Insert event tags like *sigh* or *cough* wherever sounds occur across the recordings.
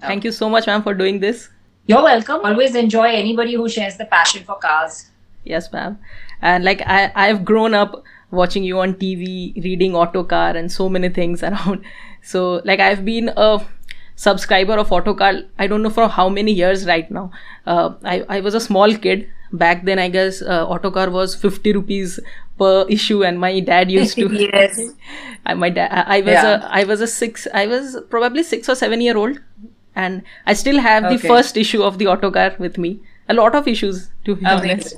Thank you so much, ma'am, for doing this. You're welcome. Always enjoy anybody who shares the passion for cars. Yes, ma'am. And like I, I've grown up watching you on TV, reading Autocar, and so many things *laughs* around. So like I've been a subscriber of Autocar. I don't know for how many years right now. Uh, I I was a small kid back then. I guess uh, Autocar was fifty rupees per issue, and my dad used to. *laughs* *laughs* yes. I, my dad. I was Yeah. a I was a six. I was probably six or seven year old, and I still have the first issue of the Autocar with me. A lot of issues, to be honest.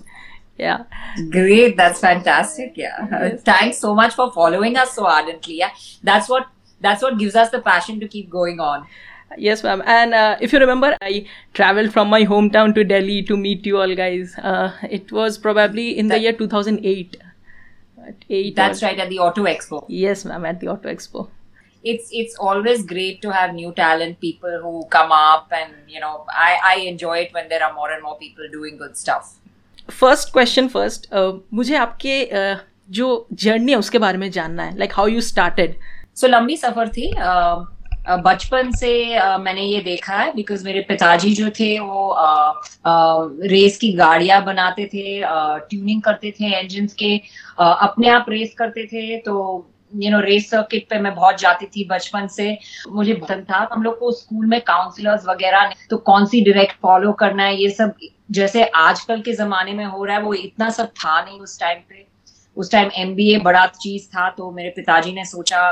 Yeah. Great, that's fantastic. Yeah, thanks so much for following us so ardently. Yeah, that's what that's what gives us the passion to keep going on. Yes, ma'am. And uh, if you remember, I traveled from my hometown to Delhi to meet you all guys. Uh, it was probably in the year 2008. At Eight. That's right at the Auto Expo. Yes, ma'am. At the Auto Expo. It's it's always great to have new talent, people who come up, and you know, I I enjoy it when there are more and more people doing good stuff. First question first मुझे आपके uh, जो journey है उसके बारे में जानना है like how you started so लंबी सफ़र थी अ, अ, बचपन से अ, मैंने ये देखा है बिकॉज़ मेरे पिताजी जो थे वो अ, अ, रेस की गाड़ियाँ बनाते थे ट्यूनिंग करते थे इंजन के अ, अपने आप रेस करते थे तो यू नो रेस सर्किट पे मैं बहुत जाती थी बचपन से। मुझे पसंद था। हम लोग को स्कूल में काउंसलर्स वगैरह तो कौन सी डायरेक्ट फॉलो करना है? ये सब जैसे आजकल के जमाने में हो रहा है वो इतना सब था नहीं उस टाइम पे। उस टाइम एमबीए बड़ा चीज़ था तो मेरे पिताजी ने सोचा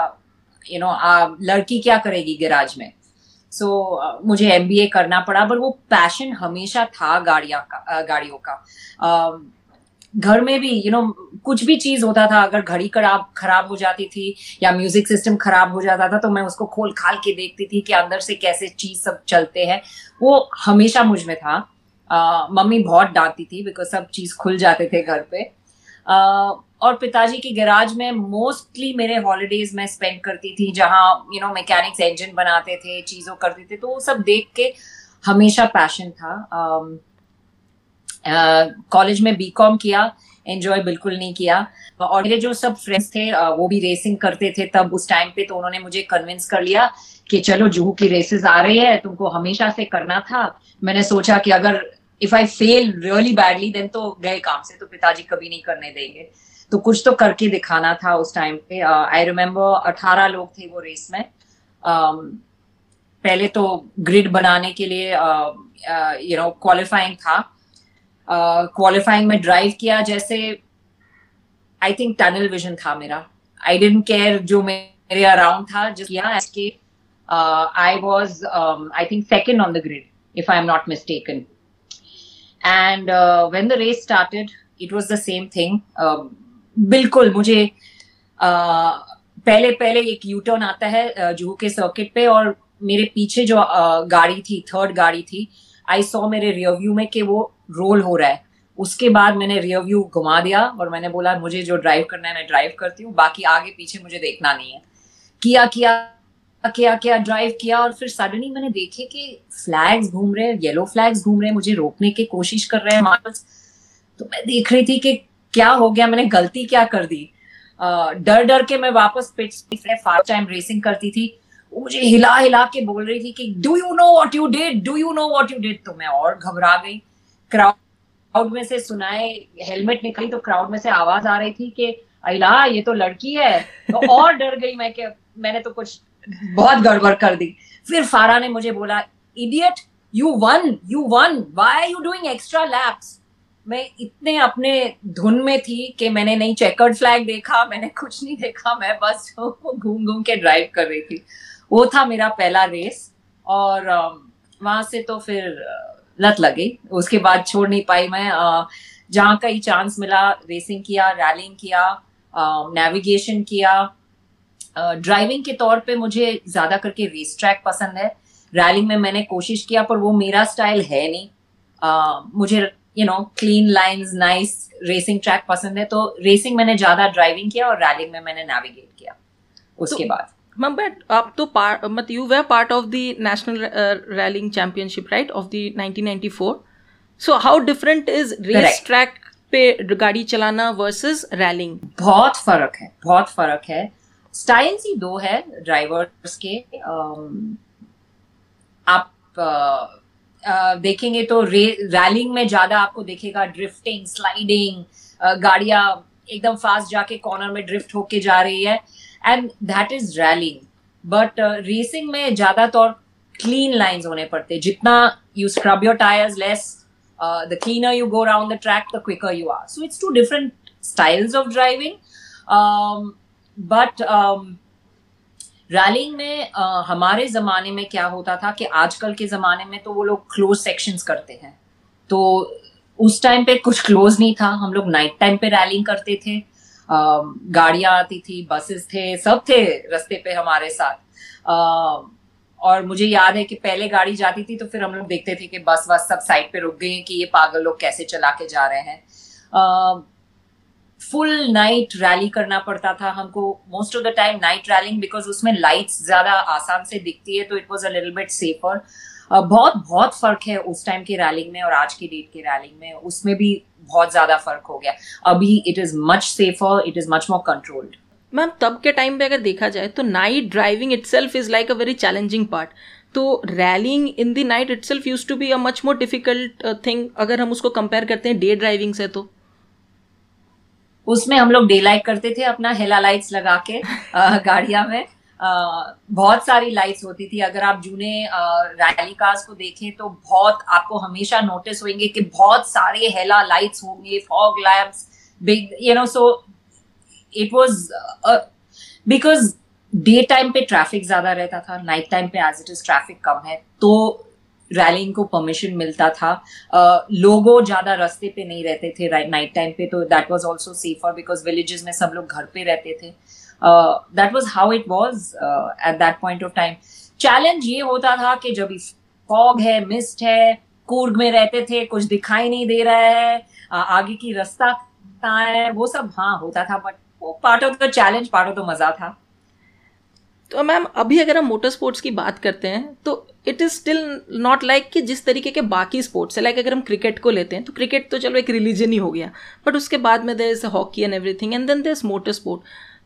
यू नो लड़की क्या करेगी गैराज में? सो so, मुझे एमबीए करना पड़ा पर वो पैशन हमेशा था गाड़िया का गाड़ियों का। अ, घर में भी यू you नो know, कुछ भी चीज़ होता था अगर घड़ी खराब खराब हो जाती थी या म्यूज़िक सिस्टम खराब हो जाता था तो मैं उसको खोल खाल के देखती थी कि अंदर से कैसे चीज़ सब चलते हैं। वो हमेशा मुझमें था। अ, मम्मी बहुत डांटती थी बिकॉज़ सब चीज़ खुल जाते थे घर पे। अ, और पिताजी की गैराज में मोस्टली मेरे हॉलीडेज में स्पेंड करती थी जहाँ यू नो मैकेनिक्स इंजन बनाते थे चीज़ों करते थे तो वो सब देख के हमेशा पैशन था। कॉलेज में बीकॉम किया एंजॉय बिल्कुल नहीं किया। और मेरे जो सब फ्रेंड्स थे वो भी रेसिंग करते थे तब उस टाइम पे तो उन्होंने मुझे कन्विंस कर लिया कि चलो जुहू की रेसेस आ रही है तुमको हमेशा से करना था। मैंने सोचा कि अगर if I fail really badly then तो गए काम से तो पिताजी कभी नहीं करने देंगे। तो कुछ तो करके दिखाना था उस टाइम पे। आई रिमेम्बर अठारह लोग थे वो रेस में। um, पहले तो ग्रिड बनाने के लिए यू नो क्वालिफाइंग था। क्वालिफाइंग में ड्राइव किया जैसे आई थिंक टनल विजन था मेरा। आई डेंट केयर जो मेरे अराउंड था जिस किया I was I think second on the grid if I am not mistaken and when the race started it was the same thing बिल्कुल मुझे uh, पहले पहले एक यू टर्न आता है uh, जुहू के सर्किट पे और मेरे पीछे जो uh, गाड़ी थी थर्ड गाड़ी थी आई सॉ मेरे रिव्यू में कि वो रोल हो रहा है। उसके बाद मैंने रियर व्यू घुमा दिया और मैंने बोला, मुझे जो ड्राइव करना है, मैं ड्राइव करती हूँ, बाकी आगे पीछे मुझे देखना नहीं है। किया किया किया किया ड्राइव किया और फिर सडनली मैंने देखे कि फ्लैग्स घूम रहे हैं येलो फ्लैग्स घूम रहे हैं, मुझे रोकने की कोशिश कर रहे हैं मार्शल्स तो मैं देख रही थी कि क्या हो गया, मैंने गलती क्या कर दी। डर डर के मैं वापस पिट्स फास्ट टाइम रेसिंग करती थी। वो मुझे हिला हिला के बोल रही थी कि do you know what you did do you know what you did तो मैं और घबरा गई। क्राउड में से सुनाए हेलमेट निकली तो क्राउड में से आवाज़ आ रही थी कि अला ये तो लड़की है। तो *laughs* और डर गई मैं कि मैंने तो कुछ बहुत गड़बड़ कर दी। फिर फारा ने मुझे बोला idiot you won you won why are you doing extra laps मैं इतने अपने धुन में थी कि मैंने नहीं चेकर्ड फ्लैग देखा मैंने कुछ नहीं देखा मैं बस *laughs* घूम घूम के ड्राइव कर रही थी। वो था मेरा पहला रेस और वहाँ से तो फिर लत लगी। उसके बाद छोड़ नहीं पाई मैं। जहाँ का ही चांस मिला रेसिंग किया रैलिंग किया नेविगेशन किया। ड्राइविंग के तौर पे मुझे ज़्यादा करके रेस ट्रैक पसंद है। रैलिंग में मैंने कोशिश किया पर वो मेरा स्टाइल है नहीं। अ, मुझे you know clean lines nice racing track पसंद है। तो रेसिंग मैंने ज़्यादा ड्राइविंग किया और रैलिंग में मैंने नेविगेट किया। उसके तो- बाद। मैम बट आप तो मत you were part of the national rallying championship right of the 1994 so how different is race. Track पे गाड़ी चलाना वर्सेस रैलिंग बहुत फ़र्क है बहुत फ़र्क है। स्टाइल्स ही दो है ड्राइवर्स के अम, आप देखेंगे तो रैलिंग में ज़्यादा आपको देखेगा ड्रिफ्टिंग स्लाइडिंग गाड़ियाँ एकदम फास्ट जाके कॉर्नर में ड्रिफ्ट होके जा रही है। And that is rallying but racing में ज़्यादातर क्लीन लाइंस होने पड़ते हैं। जितना you scrub your tyres less the cleaner you go around the track the quicker you are so it's two different styles of driving but rallying में uh, हमारे जमाने में क्या होता था कि आजकल के जमाने में तो वो लोग क्लोज सेक्शंस करते हैं। तो उस टाइम पे कुछ क्लोज नहीं था। हम लोग नाइट टाइम पे रैलिंग करते थे। uh, गाड़ियाँ आती थी बसेस थे, सब थे रस्ते पे हमारे साथ। और मुझे याद है कि पहले गाड़ी जाती थी तो फिर हम लोग देखते थे कि बस बस सब साइड पे रुक गए हैं कि ये पागल लोग कैसे चला के जा रहे हैं। फुल नाइट रैली करना पड़ता था हमको। Most of the time night rallying because उसमें लाइट्स ज़्यादा आसान से दिखती है तो it was a bit safer बहुत बहुत फ़र्क है उस टाइम की रैलिंग में और आज की डेट की रैलिंग में। उसमें भी बहुत ज़्यादा फ़र्क हो गया। अभी it is much safer it is much more controlled ma'am तब के टाइम पे अगर देखा जाए तो night driving itself is like a very challenging part तो rallying in the night itself used to be a much more difficult thing अगर हम उसको कंपेयर करते हैं डे ड्राइविंग से तो। उसमें हम लोग डे लाइट करते थे अपना हेला लाइट्स लगा के *laughs* गाड़िया में। बहुत सारी लाइट्स होती थी। अगर आप जूने रैली कार्स को देखें तो बहुत आपको हमेशा नोटिस होंगे कि बहुत सारे हेला लाइट्स होंगे fog lamps big you know so it was because day time पे ट्रैफ़िक ज़्यादा रहता था नाइट टाइम पे एज इट इज़ ट्रैफ़िक कम है तो रैलिंग को परमिशन मिलता था। लोगों ज़्यादा रास्ते पे नहीं रहते थे नाइट टाइम पे तो that was also safer because villages में सब लोग घर पे रहते थे। That was how it was at that point of time challenge ये होता था कि जब फॉग है मिस्ट है, कूर्ग में रहते थे, कुछ दिखाई नहीं दे रहा है आगे की रास्ता है, वो सब हाँ होता था बट वो part of the challenge part of the मज़ा था। तो मैम, अभी अगर हम मोटर स्पोर्ट्स की बात करते हैं तो it is still not like कि जिस तरीके के बाकी स्पोर्ट्स है लाइक अगर हम क्रिकेट को लेते हैं तो क्रिकेट तो चलो एक रिलीजन ही हो गया बट उसके बाद में there is hockey and everything and then there is motor sport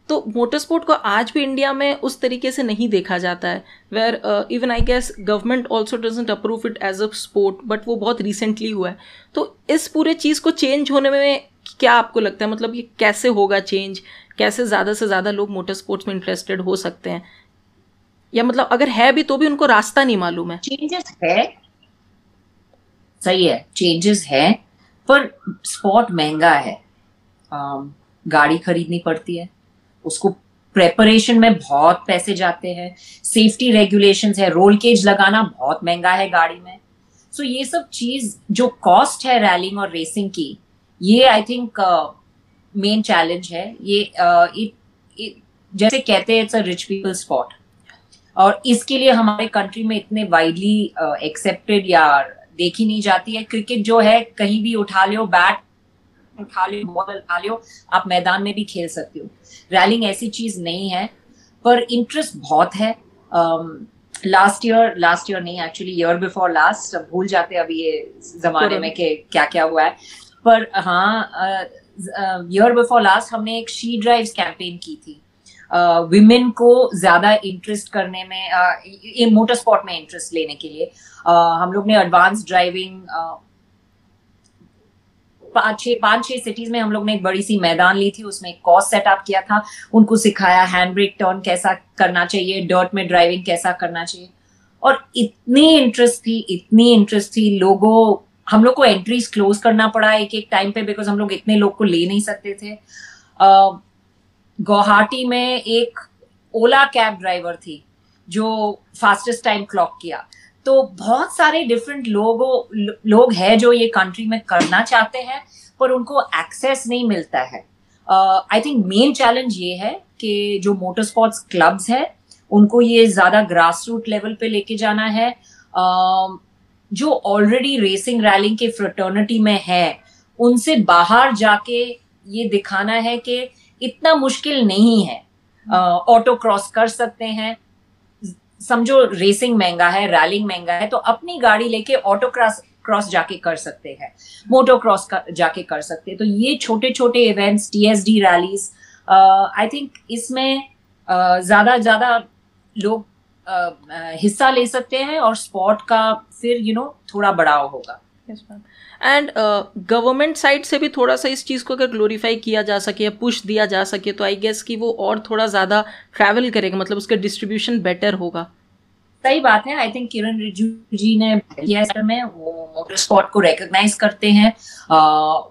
तो मोटर स्पोर्ट को आज भी इंडिया में उस तरीके से नहीं देखा जाता है where even I guess government also doesn't approve it as a sport but वो बहुत रिसेंटली हुआ है। तो इस पूरे चीज़ को चेंज होने में क्या आपको लगता है? मतलब ये कैसे होगा चेंज कैसे ज़्यादा से ज़्यादा लोग मोटर स्पोर्ट्स में इंटरेस्टेड हो सकते हैं? या मतलब अगर है भी तो भी उनको रास्ता नहीं मालूम है। चेंजेस है। सही है चेंजेस है पर स्पॉट महँगा है। Um, गाड़ी खरीदनी पड़ती है। उसको प्रेपरेशन में बहुत पैसे जाते हैं। सेफ्टी रेगुलेशंस है रोल केज लगाना बहुत महँगा है गाड़ी में। सो so ये सब चीज़ जो कॉस्ट है रैलिंग और रेसिंग की ये आई थिंक मेन चैलेंज है। ये uh, it, it, जैसे कहते हैं it's a rich people sport और इसके लिए हमारे कंट्री में इतने वाइडली एक्सेप्टेड या देखी नहीं जाती है। क्रिकेट जो है कहीं भी उठा लो बैट उठा लो बॉल उठा लो आप मैदान में भी खेल सकते हो। रैलिंग ऐसी चीज़ नहीं है पर इंटरेस्ट बहुत है। लास्ट ईयर लास्ट ईयर नहीं एक्चुअली ईयर बिफोर लास्ट भूल जाते अभी ये जमाने में कि क्या क्या हुआ है। पर हाँ ईयर बिफोर लास्ट हमने एक शी ड्राइव कैंपेन की थी। विमेन uh, को ज़्यादा इंटरेस्ट करने में मोटर uh, स्पोर्ट में इंटरेस्ट लेने के लिए uh, हम लोग ने एडवांस ड्राइविंग पाँच छह पाँच छह सिटीज़ में हम लोग ने एक बड़ी सी मैदान ली थी, उसमें एक कॉस्ट सेटअप किया था। उनको सिखाया हैंड ब्रेक टर्न कैसा करना चाहिए डर्ट में ड्राइविंग कैसा करना चाहिए। और इतनी इंटरेस्ट थी, इतनी इंटरेस्ट थी, लोगों, हम लोग को एंट्रीज क्लोज करना पड़ा एक एक टाइम पे बिकॉज़ हम लोग इतने लोग को ले नहीं सकते थे। गुवाहाटी में एक ओला कैब ड्राइवर थी, जो फास्टेस्ट टाइम क्लॉक किया। तो बहुत सारे डिफरेंट लोगों लोग हैं जो ये कंट्री में करना चाहते हैं पर उनको एक्सेस नहीं मिलता है। आई थिंक मेन चैलेंज ये है कि जो मोटर स्पोर्ट्स क्लब्स है उनको ये ज़्यादा ग्रास रूट लेवल पे लेके जाना है। Uh, जो ऑलरेडी रेसिंग रैलिंग के फ्रटर्निटी में है उनसे बाहर जाके ये दिखाना है कि इतना मुश्किल नहीं है। ऑटो क्रॉस कर सकते हैं। समझो रेसिंग महँगा है रैलिंग महँगा है तो अपनी गाड़ी लेके ऑटो क्रॉस क्रॉस जाके कर सकते हैं। मोटो क्रॉस जाके कर सकते हैं। तो ये छोटे छोटे events TSD rallies I think इसमें ज़्यादा ज़्यादा लोग हिस्सा ले सकते हैं और स्पोर्ट का फिर यू you नो know, थोड़ा बढ़ाव होगा। एंड गवर्नमेंट साइड से भी थोड़ा सा इस चीज़ को अगर ग्लोरीफाई किया जा सके या पुश दिया जा सके तो आई गेस कि वो और थोड़ा ज़्यादा ट्रैवल करेगा मतलब उसका डिस्ट्रीब्यूशन बेटर होगा। सही बात है आई थिंक किरण रिजू जी ने किया में वो मोटर स्पोर्ट को रिकॉग्नाइज करते हैं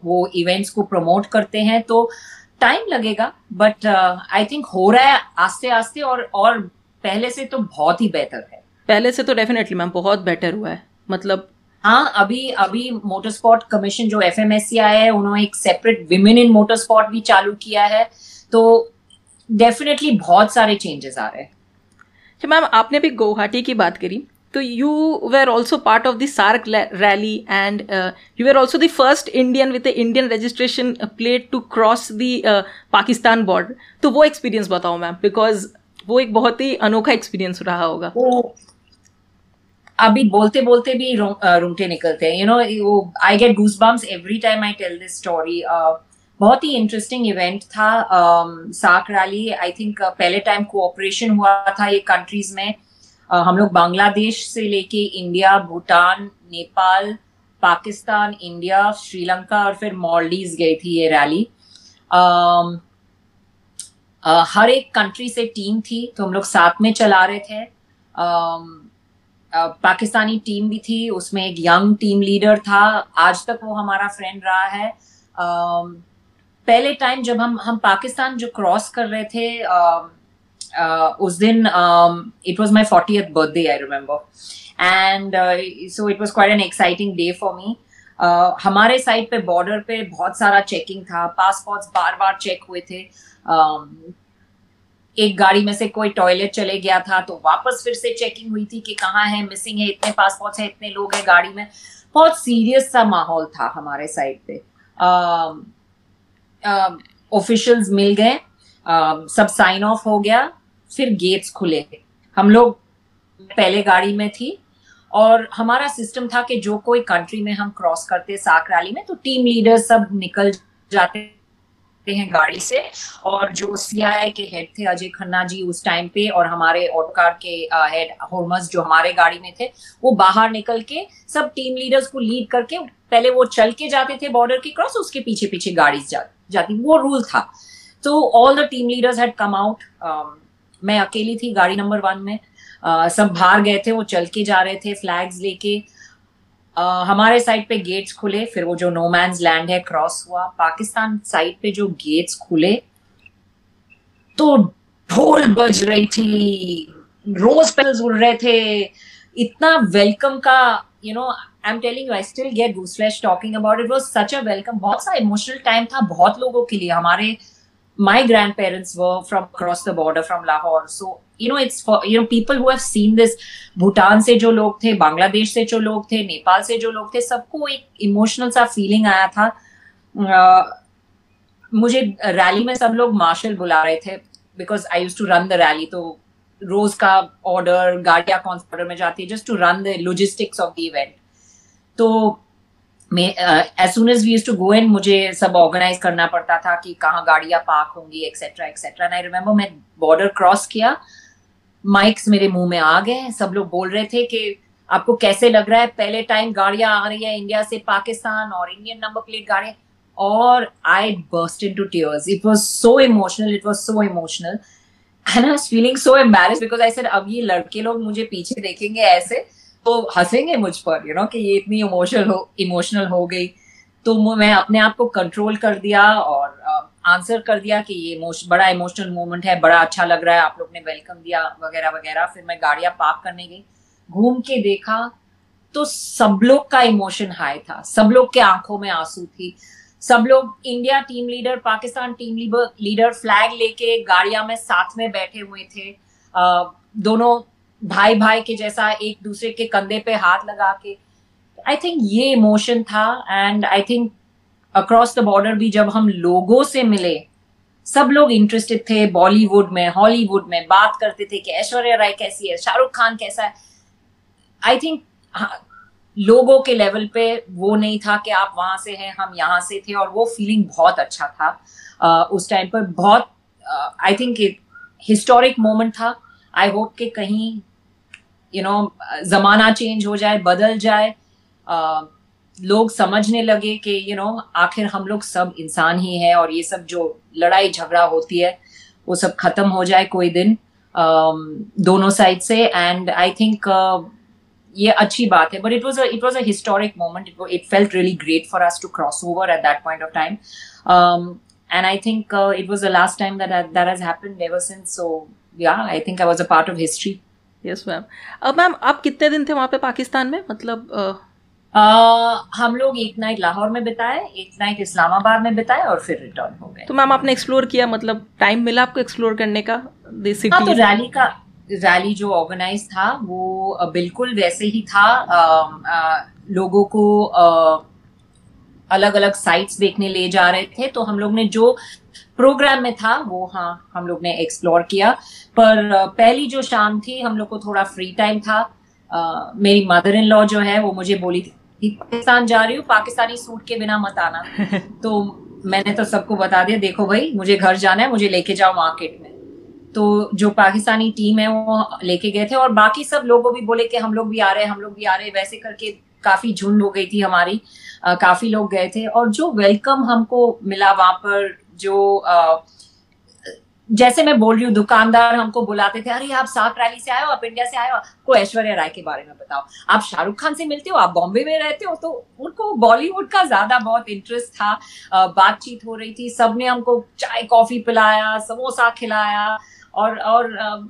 वो इवेंट्स को प्रमोट करते हैं तो टाइम लगेगा बट आई थिंक हो रहा है आस्ते आस्ते और और पहले से तो बहुत ही बेहतर है। पहले से तो डेफिनेटली मैम बहुत बेटर हुआ है मतलब हाँ अभी अभी मोटर स्पोर्ट कमीशन जो एफ़ एम एस सी आया है उन्होंने एक separate women in motor sport भी चालू किया है। तो डेफिनेटली बहुत सारे चेंजेस आ रहे हैं। अच्छा मैम आपने भी गुवाहाटी की बात करी। तो you were also part of the SAARC rally and you were also the first Indian with Indian registration plate to cross the Pakistan border तो वो एक्सपीरियंस बताओ मैम बिकॉज़ वो एक बहुत ही अनोखा एक्सपीरियंस रहा होगा। अभी बोलते बोलते भी रूंगटे निकलते हैं। You know I get goose bumps every time I tell this story बहुत ही इंटरेस्टिंग इवेंट था साक रैली आई थिंक पहले टाइम कोऑपरेशन हुआ था ये कंट्रीज़ में। uh, हम लोग बांग्लादेश से लेके इंडिया भूटान नेपाल पाकिस्तान इंडिया श्रीलंका और फिर मॉलडीव गई थी ये रैली um, uh, हर एक कंट्री से टीम थी तो हम लोग साथ में चला रहे थे। um, पाकिस्तानी टीम भी थी, उसमें एक यंग टीम लीडर था। आज तक वो हमारा फ्रेंड रहा है। पहले टाइम जब हम हम पाकिस्तान जो क्रॉस कर रहे थे उस दिन it was my forty birthday I remember and so it was quite an exciting day for me हमारे साइड पे बॉर्डर पे बहुत सारा चेकिंग था। पासपोर्ट्स बार बार चेक हुए थे। एक गाड़ी में से कोई टॉयलेट चले गया था तो वापस फिर से चेकिंग हुई थी कि कहाँ है मिसिंग है, इतने पासपोर्ट है इतने लोग हैं गाड़ी में। बहुत सीरियस सा माहौल था हमारे साइड पे। ऑफिशियल्स मिल गए सब साइन ऑफ़ हो गया, फिर गेट्स खुले। हम लोग पहले गाड़ी में थी और हमारा सिस्टम था कि जो कोई कंट्री में हम क्रॉस करते, साक रैली में तो टीम लीडर सब निकल जाते हैं गाड़ी से। और जो सीआईए के हेड थे अजय खन्ना जी उस टाइम पे और हमारे ऑटोकार के हेड होर्मस जो हमारे गाड़ी में थे वो बाहर निकल के सब टीम लीडर्स को लीड करके पहले वो चल के जाते थे बॉर्डर के क्रॉस उसके पीछे पीछे गाड़ी जा, जाती वो रूल था। तो all the team leaders had come out मैं अकेली थी गाड़ी नंबर वन में। Uh, सब बाहर गए थे वो चल के जा रहे थे फ्लैग्स लेके। Uh, हमारे साइड पे गेट्स खुले फिर वो जो नो मैंस लैंड है क्रॉस हुआ। पाकिस्तान साइड पे जो गेट्स खुले तो ढोल बज रही थी रोज पेल्स उड़ रहे थे। इतना वेलकम का you know I am telling you I still get talking about it was such a welcome बहुत सा इमोशनल टाइम था बहुत लोगों के लिए हमारे my grandparents were from across the border from Lahore. So, you know, it's for, you know, people who have seen this, Bhutan से जो लोग थे बांग्लादेश से जो लोग थे नेपाल से जो लोग थे सबको एक इमोशनल सा फीलिंग आया था uh, मुझे रैली में सब लोग मार्शल बुला रहे थे because I used to run the rally तो रोज का ऑर्डर गाड़ियाँ कौन से ऑर्डर में जाती है just to run the logistics of the event तो as soon as we to go in मुझे सब ऑर्गेनाइज करना पड़ता था कि कहाँ गाड़ियाँ पार्क होंगी एक्सेट्रा एक्सेट्रा आई रिमेम्बर मैं बॉर्डर क्रॉस किया। माइक्स मेरे मुँह में आ गए। सब लोग बोल रहे थे कि आपको कैसे लग रहा है? पहले टाइम गाड़ियाँ आ रही है इंडिया से पाकिस्तान और इंडियन नंबर प्लेट गाड़ियाँ। और I burst into tears it was so emotional it was so emotional and I feeling so embarrass because I said अब ये लड़के लोग मुझे पीछे देखेंगे ऐसे. तो हंसेंगे मुझ पर यू नो कि ये इतनी इमोशनल हो इमोशनल हो गई। तो मैं अपने आप को कंट्रोल कर दिया और आंसर uh, कर दिया कि ये इमोश बड़ा इमोशनल मोमेंट है बड़ा अच्छा लग रहा है आप लोग ने वेलकम दिया वगैरह वगैरह। फिर मैं गाड़ियाँ पार्क करने गई घूम के देखा तो सब लोग का इमोशन हाई था। सब लोग के आँखों में आँसू थी। सब लोग India team leader Pakistan team leader flag लेके गाड़िया में साथ में बैठे हुए थे। दोनों भाई भाई के जैसा एक दूसरे के कंधे पे हाथ लगा के। आई थिंक ये इमोशन था and I think across the border भी जब हम लोगों से मिले सब लोग इंटरेस्टेड थे बॉलीवुड में हॉलीवुड में बात करते थे कि ऐश्वर्या राय कैसी है शाहरुख खान कैसा है। आई थिंक हाँ, लोगों के लेवल पे वो नहीं था कि आप वहाँ से हैं हम यहाँ से थे और वो फीलिंग बहुत अच्छा था। uh, उस टाइम पर बहुत आई थिंक हिस्टोरिक मोमेंट था। आई होप कि कहीं यू नो जमाना चेंज हो जाए बदल जाए लोग समझने लगे कि यू नो आखिर हम लोग सब इंसान ही है और ये सब जो लड़ाई झगड़ा होती है वो सब खत्म हो जाए कोई दिन दोनों साइड से। एंड आई थिंक ये अच्छी बात है। But it was it was a historic moment it felt really great for us to cross over at that point of time and I think it was was the last time that that has happened ever since. So yeah, I think I was a part of Yes, ma'am. अब ma'am आप कितने दिन थे वहाँ पे पाकिस्तान में? मतलब uh... Uh, हम लोग एक नाइट लाहौर में बिताए एक नाइट इस्लामाबाद में बिताए और फिर रिटर्न हो गए। तो मैम आपने एक्सप्लोर किया मतलब टाइम मिला आपको एक्सप्लोर करने का? हाँ, तो रैली का रैली जो ऑर्गेनाइज था वो बिल्कुल वैसे ही था। आ, आ, लोगों को आ, अलग अलग साइट्स देखने ले जा रहे थे तो हम लोग ने जो प्रोग्राम में था वो हाँ हम लोग ने एक्सप्लोर किया। पर पहली जो शाम थी हम लोग को थोड़ा फ्री टाइम था। आ, मेरी मदर इन लॉ जो है वो मुझे बोली थी पाकिस्तान जा रही हूँ पाकिस्तानी सूट के बिना मत आना। *laughs* तो मैंने तो सबको बता दिया देखो भाई मुझे घर जाना है मुझे लेके जाओ मार्केट में। तो जो पाकिस्तानी टीम है वो लेके गए थे और बाकी सब लोगों भी बोले कि हम लोग भी आ रहे हैं हम लोग भी आ रहे हैं। वैसे करके काफ़ी झुंड हो गई थी हमारी। आ, काफ़ी लोग गए थे और जो वेलकम हमको मिला वहाँ पर जो जैसे मैं बोल रही हूँ, दुकानदार हमको बुलाते थे, अरे, आप सात रैली से आए हो, आप इंडिया से आए हो को ऐश्वर्या राय के बारे में बताओ। आप शाहरुख खान से मिलते हो, आप बॉम्बे में रहते हो? तो उनको बॉलीवुड का ज़्यादा बहुत इंटरेस्ट था। बातचीत हो रही थी, सबने हमको चाय, कॉफ़ी पिलाया, समोसा खिलाया और और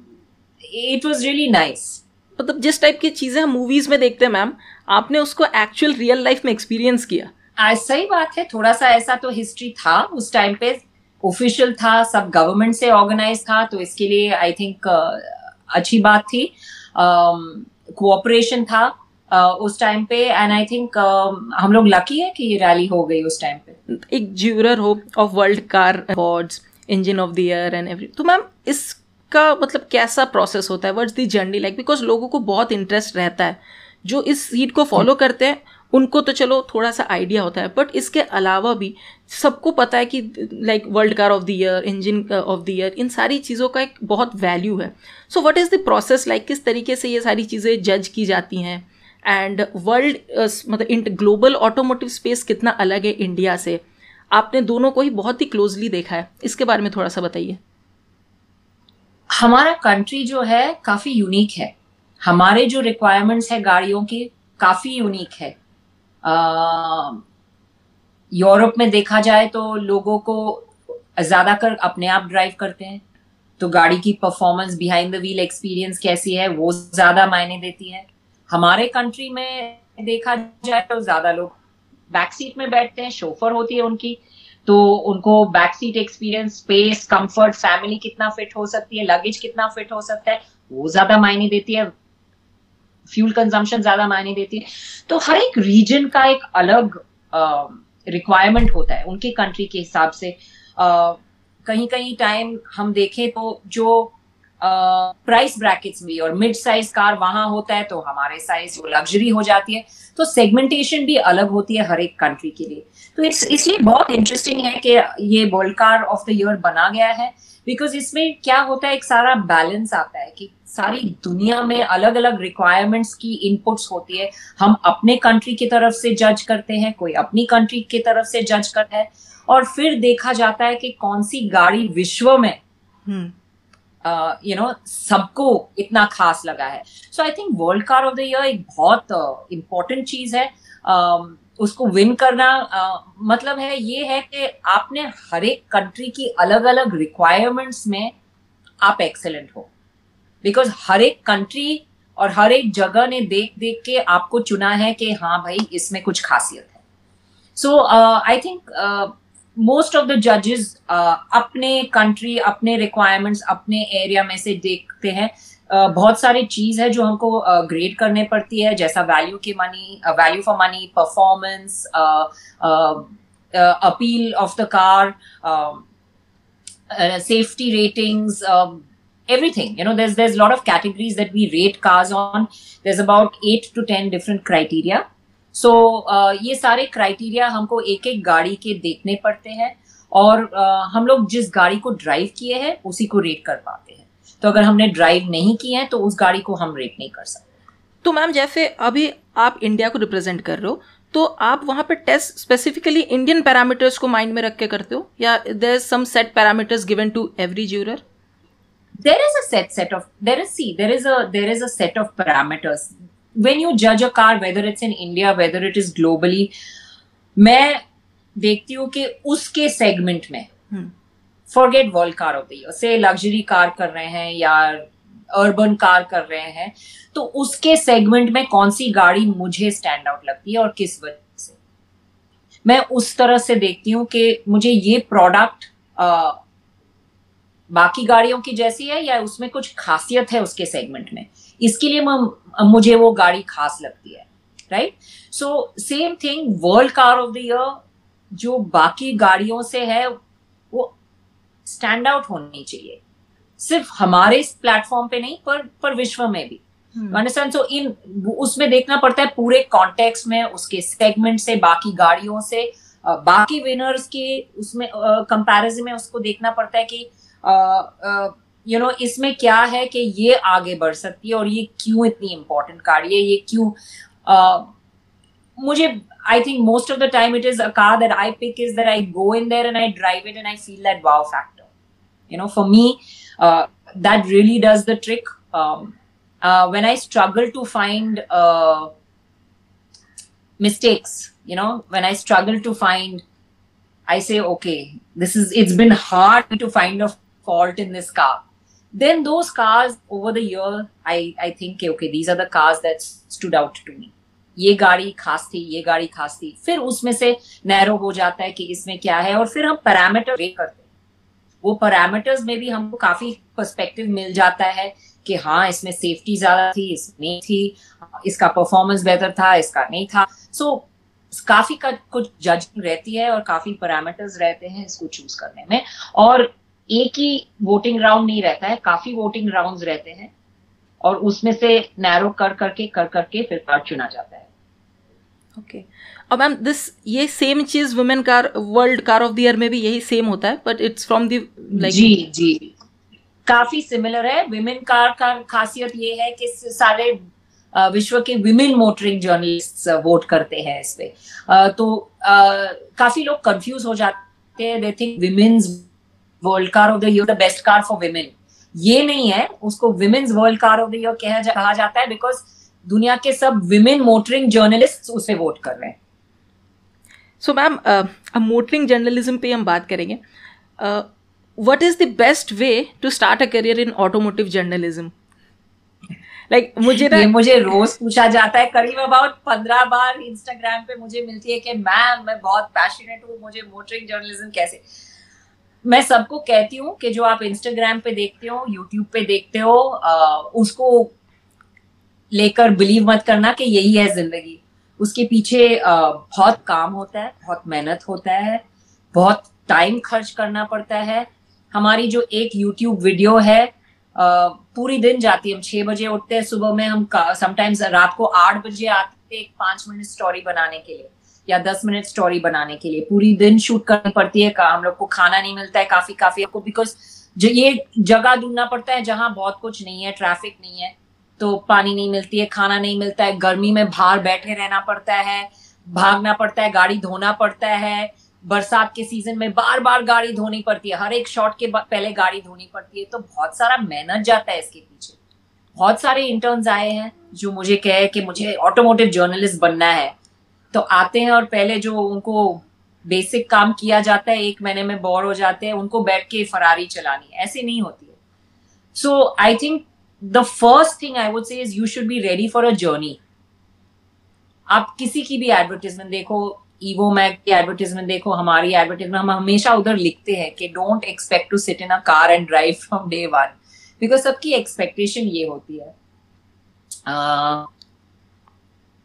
इट वॉज़ रियली नाइस मतलब जिस टाइप की चीज़ें हम मूवीज़ में देखते हैं मैम आपने उसको एक्चुअल रियल लाइफ में एक्सपीरियंस किया। आज सही बात है थोड़ा सा ऐसा तो हिस्ट्री था उस टाइम पे। ऑफिशियल था सब गवर्नमेंट से ऑर्गेनाइज था तो इसके लिए आई थिंक uh, अच्छी बात थी। कोऑपरेशन um, था uh, उस टाइम पे एंड आई थिंक हम लोग लकी है कि ये रैली हो गई उस टाइम पे। एक ज्यूरर हो of world car awards engine of the year and every तो मैम इसका मतलब कैसा प्रोसेस होता है? Words the journey like because लोगों को बहुत इंटरेस्ट रहता है जो इस सीट को फॉलो करते हैं उनको तो चलो थोड़ा सा आइडिया होता है बट इसके अलावा भी सबको पता है कि like world car of the year engine of the year इन सारी चीज़ों का एक बहुत वैल्यू है। So what is the process like किस तरीके से ये सारी चीज़ें जज की जाती हैं? एंड वर्ल्ड uh, मतलब ग्लोबल ऑटोमोटिव स्पेस कितना अलग है इंडिया से? आपने दोनों को ही बहुत ही क्लोजली देखा है। इसके बारे में थोड़ा सा बताइए। हमारा कंट्री जो है काफ़ी यूनिक है। हमारे जो रिक्वायरमेंट्स है गाड़ियों के काफ़ी यूनिक है। यूरोप में देखा जाए तो लोगों को ज़्यादा कर, अपने आप ड्राइव करते हैं। तो गाड़ी की performance behind the wheel experience कैसी है, वो ज़्यादा मायने देती है। हमारे कंट्री में देखा जाए तो ज़्यादा लोग बैक सीट में बैठते हैं शोफर होती है उनकी। तो उनको back seat experience space comfort family कितना फिट हो सकती है लगेज कितना फिट हो सकता है, वो ज़्यादा मायने देती है। फ्यूल कंजम्पशन ज़्यादा मायने देती है। तो हर एक रीजन का एक अलग रिक्वायरमेंट uh, होता है उनके कंट्री के हिसाब से। uh, कहीं कहीं टाइम हम देखें तो जो प्राइस ब्रैकेट्स भी और मिड साइज़ कार वहाँ होता है तो हमारे साइज़ वो लग्जरी हो जाती है। तो सेगमेंटेशन भी अलग होती है हर एक कंट्री के लिए। तो इस, इसलिए बहुत इंटरेस्टिंग है कि ये world car of the year बना गया है। बिकॉज़ इसमें क्या होता है, एक सारा बैलेंस आता है कि सारी दुनिया में अलग अलग रिक्वायरमेंट्स की इनपुट्स होती है। हम अपने कंट्री की तरफ़ से जज करते हैं, कोई अपनी कंट्री की तरफ़ से जज करता है। और फिर देखा जाता है कि कौन सी गाड़ी विश्व में यू नो सबको इतना खास लगा है। So I think world car of the year एक बहुत इंपॉर्टेंट uh, चीज़ है। उसको विन करना मतलब है ये है कि आपने हर एक कंट्री की अलग अलग रिक्वायरमेंट्स में आप एक्सेलेंट हो। बिकॉज़ हर एक कंट्री और हर एक जगह ने देख देख के आपको चुना है कि हाँ भाई इसमें कुछ खासियत है। So I think most of the जजेस अपने कंट्री अपने रिक्वायरमेंट्स अपने एरिया में से देखते हैं। Uh, बहुत सारी चीज़ है जो हमको ग्रेड uh, करने पड़ती है जैसा वैल्यू की money value for money performance appeal of the car safety ratings everything. You know there's there's a lot of categories that we rate cars on. There's about 8 to 10 different criteria. So uh, ये सारे criteria हमको एक एक गाड़ी के देखने पड़ते हैं और uh, हम लोग जिस गाड़ी को ड्राइव किए हैं उसी को रेट कर पाते हैं। तो अगर हमने ड्राइव नहीं किए हैं तो उस गाड़ी को हम रेट नहीं कर सकते। तो मैम जैसे अभी आप इंडिया को रिप्रेजेंट कर रहे हो तो आप वहाँ पे टेस्ट स्पेसिफिकली इंडियन पैरामीटर्स को माइंड में रख के करते हो? या there is some set parameters given to every juror there is a set set of there is see there is a there is a set of parameters when you judge a car whether it's in india whether it is globally मैं देखती हूँ कि उसके segment में forget world car of the year से luxury car कर रहे हैं या अर्बन कार कर रहे हैं तो उसके सेगमेंट में कौन सी गाड़ी मुझे स्टैंड आउट लगती है और किस वजह से? मैं उस तरह से देखती हूँ कि मुझे ये प्रोडक्ट बाकी गाड़ियों की जैसी है या उसमें कुछ खासियत है उसके सेगमेंट में? इसके लिए मुझे वो गाड़ी खास लगती है right so same thing world car of the year जो बाकी गाड़ियों से है वो स्टैंड आउट होनी चाहिए। सिर्फ़ हमारे इस प्लेटफॉर्म पे नहीं पर पर विश्व में भी। अंडरस्टैंड सो इन उसमें देखना पड़ता है पूरे कॉन्टेक्स्ट में उसके सेगमेंट से बाकी गाड़ियों से बाकी विनर्स के उसमें कंपैरिजन में उसको देखना पड़ता है कि यू नो इसमें क्या है कि ये आगे बढ़ सकती है और ये क्यों इतनी इंपॉर्टेंट गाड़ी है? ये क्यों मुझे I think most of the time it is a car that I pick is that I go in there and I drive it and I feel that wow factor you know for me that really does the trick I struggle to find uh, mistakes, you know, when I struggle to find, I say, okay, this is, it's been hard to find a fault in this car. Then those cars over the year, I, I think, okay, okay these are the cars that stood out to me. ये गाड़ी खास थी ये गाड़ी खास थी। फिर उसमें से नैरो हो जाता है कि इसमें क्या है और फिर हम पैरामीटर वे करते हैं। वो पैरामीटर्स में भी हमको काफ़ी पर्सपेक्टिव मिल जाता है कि हाँ इसमें सेफ्टी ज़्यादा थी इसमें थी इसका परफॉर्मेंस बेहतर था इसका नहीं था। सो so, काफ़ी का कुछ जजिंग रहती है और काफ़ी पैरामीटर्स रहते हैं इसको चूज़ करने में। और एक ही वोटिंग राउंड नहीं रहता है काफ़ी वोटिंग राउंड्स रहते हैं और उसमें से नैरो कर करके कर करके फिर कार चुना जाता है। Okay okay. और मैम दिस ये same cheese women car world car of the year में भी यही सेम होता है but it's from the like जी जी। काफ़ी सिमिलर है। विमेन कार का खासियत ये है कि सारे विश्व के विमेन मोटरिंग जर्नलिस्ट वोट करते हैं इस पे। तो काफ़ी लोग कंफ्यूज हो जाते हैं। They think women's world car of the year the best car for women ये नहीं है उसको women's world car of the year कहा जाता है बिकॉज़ दुनिया के सब विमेन मोटरिंग जर्नलिस्ट उसे वोट कर रहे हैं। सो मैम अब मोटरिंग जर्नलिज्म पे हम बात करेंगे। What is the best way to start a career in automotive journalism like मुझे ना मुझे रोज पूछा जाता है करीब अबाउट पंद्रह बार इंस्टाग्राम पे मुझे मिलती है कि मैम मैं बहुत पैशनेट हूँ मुझे मोटरिंग जर्नलिज्म कैसे? मैं सबको कहती हूँ कि जो आप इंस्टाग्राम पे देखते हो यूट्यूब पे देखते हो आ, उसको लेकर बिलीव मत करना कि यही है ज़िंदगी। उसके पीछे आ, बहुत काम होता है बहुत मेहनत होता है बहुत टाइम खर्च करना पड़ता है। हमारी जो एक यूट्यूब वीडियो है आ, पूरी दिन जाती है। हम छह बजे उठते हैं सुबह में हम समटाइम्स रात को आठ बजे आते हैं एक पाँच मिनट स्टोरी बनाने के लिए। या दस मिनट स्टोरी बनाने के लिए। पूरी दिन शूट करनी पड़ती है हम लोग को खाना नहीं मिलता है, काफ़ी काफ़ी आपको बिकॉज़ ये जगह ढूंढना पड़ता है जहाँ बहुत कुछ नहीं है ट्रैफ़िक नहीं है तो पानी नहीं मिलती है, खाना नहीं मिलता है, गर्मी में बाहर बैठे रहना पड़ता है, भागना पड़ता है, गाड़ी धोना पड़ता है, बरसात के सीज़न में बार बार गाड़ी धोनी पड़ती है, हर एक शॉट के पहले गाड़ी धोनी पड़ती है तो बहुत सारा मेहनत जाता है इसके पीछे। बहुत सारे इंटर्न्स आए हैं जो मुझे कहे कि मुझे ऑटोमोटिव जर्नलिस्ट बनना है। तो आते हैं और पहले जो उनको बेसिक काम किया जाता है, एक महीने में बोर हो जाते हैं, उनको बैठ के फरारी चलानी ऐसे नहीं होती है। So I think the first thing I would say is you should be ready for a journey आप किसी की भी एडवर्टीजमेंट देखो ईवो मैग की एडवर्टीजमेंट देखो, हमारी एडवर्टीजमेंट हम हमेशा उधर लिखते हैं कि don't expect to sit in a car and drive from day one because सबकी एक्सपेक्टेशन ये होती है।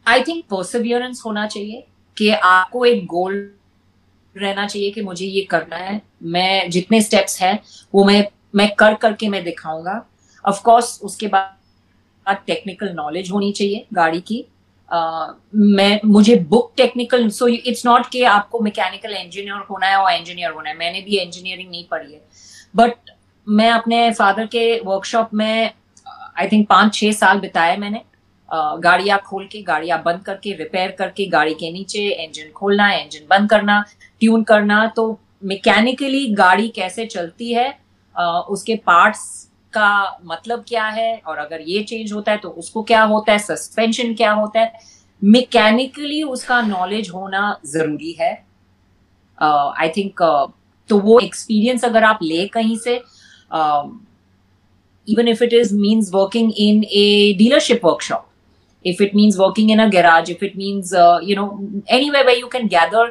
आई थिंक परसिवियरेंस होना चाहिए कि आपको एक गोल रहना चाहिए कि मुझे ये करना है मैं जितने स्टेप्स हैं वो मैं मैं कर करके मैं दिखाऊँगा। ऑफ़ कोर्स उसके बाद टेक्निकल नॉलेज होनी चाहिए गाड़ी की। Uh, मैं मुझे book technical so it's not कि आपको मैकेनिकल इंजीनियर होना है और इंजीनियर होना है। मैंने भी इंजीनियरिंग नहीं पढ़ी है। बट मैं अपने फादर के वर्कशॉप में आई थिंक पाँच छः साल बिताए मैंने। गाड़ियाँ खोल के गाड़ियाँ बंद करके रिपेयर करके गाड़ी के नीचे इंजन खोलना इंजन बंद करना ट्यून करना तो मैकेनिकली गाड़ी कैसे चलती है उसके पार्ट्स का मतलब क्या है और अगर ये चेंज होता है तो उसको क्या होता है सस्पेंशन क्या होता है मैकेनिकली उसका नॉलेज होना ज़रूरी है। आई uh, थिंक uh, तो वो एक्सपीरियंस अगर आप ले कहीं से even if it is means working in a dealership workshop if it means working in a garage if it means uh, you know anywhere where you can gather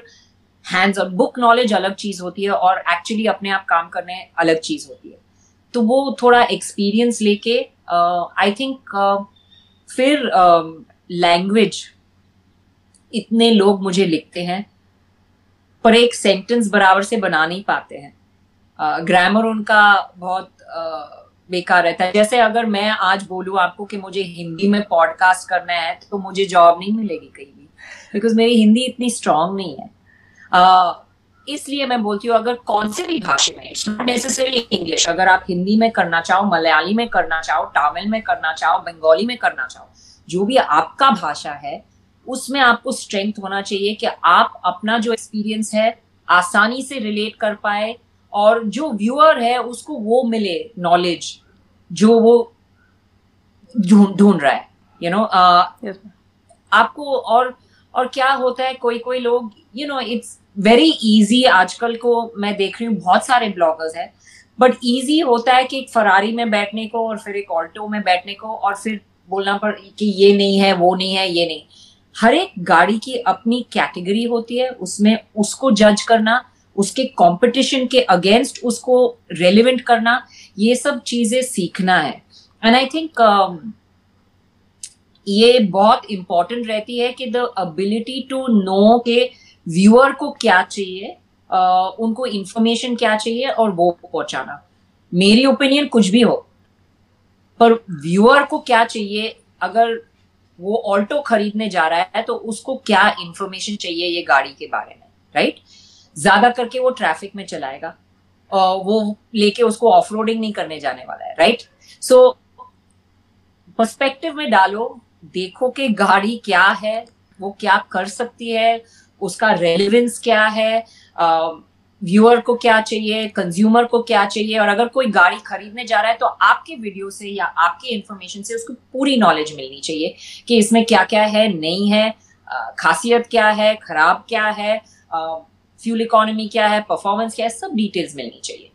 hands on book knowledge अलग चीज़ होती है और actually अपने आप काम करने अलग चीज़ होती है तो वो थोड़ा एक्सपीरियंस लेके आई uh, थिंक uh, फिर लैंग्वेज uh, इतने लोग मुझे लिखते हैं पर एक सेंटेंस बराबर से बना नहीं पाते हैं ग्रामर uh, उनका बहुत uh, बेकार रहता है। जैसे अगर मैं आज बोलूँ आपको कि मुझे हिंदी में पॉडकास्ट करना है तो मुझे जॉब नहीं मिलेगी कहीं भी। बिकॉज़ मेरी हिंदी इतनी स्ट्रांग नहीं है। uh, इसलिए मैं बोलती हूँ अगर कौन से भी भाषा में इट्स नॉट नेसेसरी इंग्लिश अगर आप हिंदी में करना चाहो मलयाली में करना चाहो तमिल में करना चाहो बंगाली में करना चाहो जो भी आपका भाषा है उसमें आपको स्ट्रेंथ होना चाहिए कि आप अपना जो एक्सपीरियंस है आसानी से रिलेट कर पाए और जो व्यूअर है उसको वो मिले नॉलेज जो वो ढूंढ रहा है you you know know, uh, आपको और और क्या होता है कोई कोई लोग you know it's very easy आजकल को मैं देख रही हूँ बहुत सारे ब्लॉगर्स हैं बट इजी होता है कि एक फरारी में बैठने को और फिर एक ऑल्टो में बैठने को और फिर बोलना पड़ कि ये नहीं है वो नहीं है ये नहीं। हर एक गाड़ी की अपनी कैटेगरी होती है उसमें उसको जज करना उसके कंपटीशन के अगेंस्ट उसको रेलिवेंट करना ये सब चीज़ें सीखना है एंड आई थिंक ये बहुत इंपॉर्टेंट रहती है कि द एबिलिटी टू नो के व्यूअर को क्या चाहिए uh, उनको इंफॉर्मेशन क्या चाहिए और वो पहुंचाना मेरी ओपिनियन कुछ भी हो पर व्यूअर को क्या चाहिए अगर वो ऑल्टो खरीदने जा रहा है तो उसको क्या इंफॉर्मेशन चाहिए ये गाड़ी के बारे में राइट right? ज़्यादा करके वो ट्रैफ़िक में चलाएगा। और वो लेके उसको ऑफ़ नहीं करने जाने वाला है राइट सो पर्सपेक्टिव में डालो, देखो कि गाड़ी क्या है, वो क्या कर सकती है, उसका रेलिवेंस क्या है व्यूअर को क्या चाहिए कंज्यूमर को क्या चाहिए, और अगर कोई गाड़ी खरीदने जा रहा है तो आपके वीडियो से या आपके इंफॉर्मेशन से उसको पूरी नॉलेज मिलनी चाहिए कि इसमें क्या क्या है, नहीं है खासियत क्या है, खराब क्या है फ्यूल इकोनॉमी क्या है परफॉर्मेंस क्या है सब डिटेल्स मिलनी चाहिए।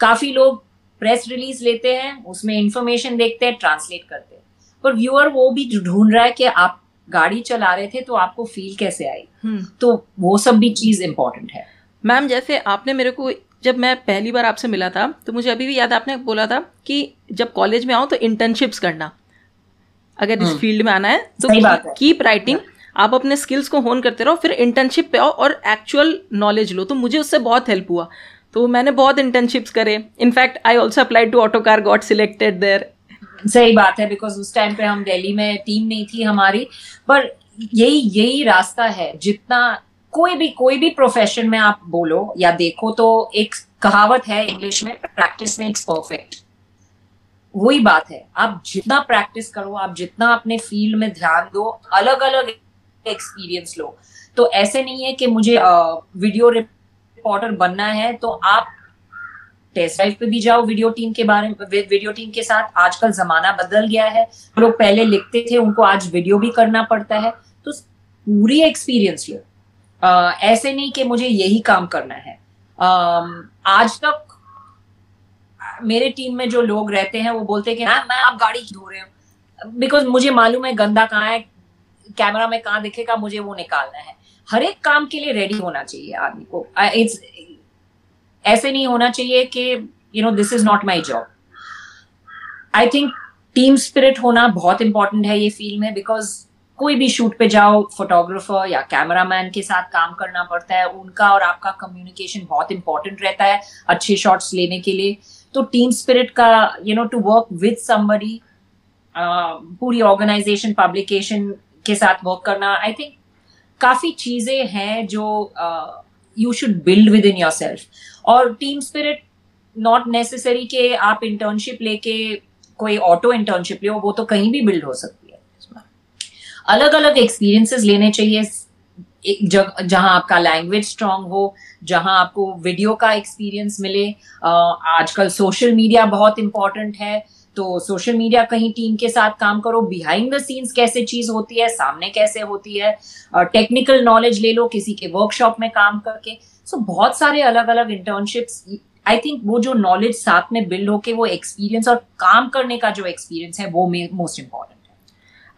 काफ़ी लोग प्रेस रिलीज़ लेते हैं उसमें इंफॉर्मेशन देखते हैं ट्रांसलेट करते हैं। पर व्यूअर वो भी ढूंढ रहा है कि आप गाड़ी चला रहे थे तो आपको फील कैसे आई? हम्म। तो वो सब भी चीज़ इंपॉर्टेंट है। मैम जैसे आपने मेरे को जब मैं पहली बार आपसे मिला था तो मुझे अभी भी याद आपने बोला था कि जब कॉलेज में आओ तो इंटर्नशिप्स करना। अगर इस फ़ील्ड हम्म। में आना है तो कीप राइटिंग आप अपने स्किल्स को होन करते रहो, फिर इंटर्नशिप पे आओ और एक्चुअल नॉलेज लो। तो मुझे उससे बहुत हेल्प हुआ। तो मैंने बहुत इंटर्नशिप्स करे। In fact I also apply to Autocar got selected there सही बात है बिकॉज़ उस टाइम पे हम दिल्ली में टीम नहीं थी हमारी। पर यही यही रास्ता है। जितना कोई भी कोई भी प्रोफेशन में आप बोलो या देखो तो एक कहावत है इंग्लिश में प्रैक्टिस मेक्स परफेक्ट वही बात है। आप जितना प्रैक्टिस करो, आप जितना अपने फ़ील्ड में ध्यान दो अलग अलग एक्सपीरियंस लो। तो ऐसे नहीं है कि मुझे वीडियो रिपोर्टर बनना है तो आप टेस्ट ड्राइव पे भी जाओ वीडियो टीम के बारे में वीडियो टीम के साथ। आजकल जमाना बदल गया है। लोग पहले लिखते थे, उनको आज वीडियो भी करना पड़ता है। तो पूरी एक्सपीरियंस लो। ऐसे नहीं कि मुझे यही काम करना है। आज तक मेरे टीम में जो लोग रहते हैं, वो बोलते हैं कि मैं आप गाड़ी धो रहे हो? बिकॉज़ मुझे मालूम है गंदा कहाँ है। कैमरा में कहाँ दिखेगा, मुझे वो निकालना है। हर एक काम के लिए रेडी होना चाहिए आदमी को। इट्स ऐसे नहीं होना चाहिए कि you know this is not my job I think team spirit होना बहुत इंपॉर्टेंट है ये फ़ील्ड में बिकॉज़ कोई भी शूट पे जाओ फोटोग्राफर या कैमरामैन के साथ काम करना पड़ता है, उनका और आपका कम्युनिकेशन बहुत इंपॉर्टेंट रहता है अच्छे शॉट्स लेने के लिए। तो टीम स्पिरिट का you know to work with somebody पूरी ऑर्गेनाइजेशन पब्लिकेशन के साथ वर्क करना आई थिंक काफ़ी चीज़ें हैं जो you should build within yourself और टीम स्पिरिट नॉट नेसेसरी के आप इंटर्नशिप लेके कोई ऑटो इंटर्नशिप ले वो तो कहीं भी बिल्ड हो सकती है। अलग अलग एक्सपीरियंसेस लेने चाहिए जहाँ आपका लैंग्वेज स्ट्रांग हो, जहाँ आपको वीडियो का एक्सपीरियंस मिले। आजकल सोशल मीडिया बहुत इंपॉर्टेंट है। तो सोशल मीडिया कहीं टीम के साथ काम करो बिहाइंड द सीन्स कैसे चीज़ होती है सामने कैसे होती है टेक्निकल नॉलेज ले लो किसी के वर्कशॉप में काम करके। सो so, बहुत सारे अलग अलग इंटर्नशिप्स आई थिंक वो जो नॉलेज साथ में बिल्ड होके वो एक्सपीरियंस और काम करने का जो एक्सपीरियंस है वो मोस्ट इंपॉर्टेंट है।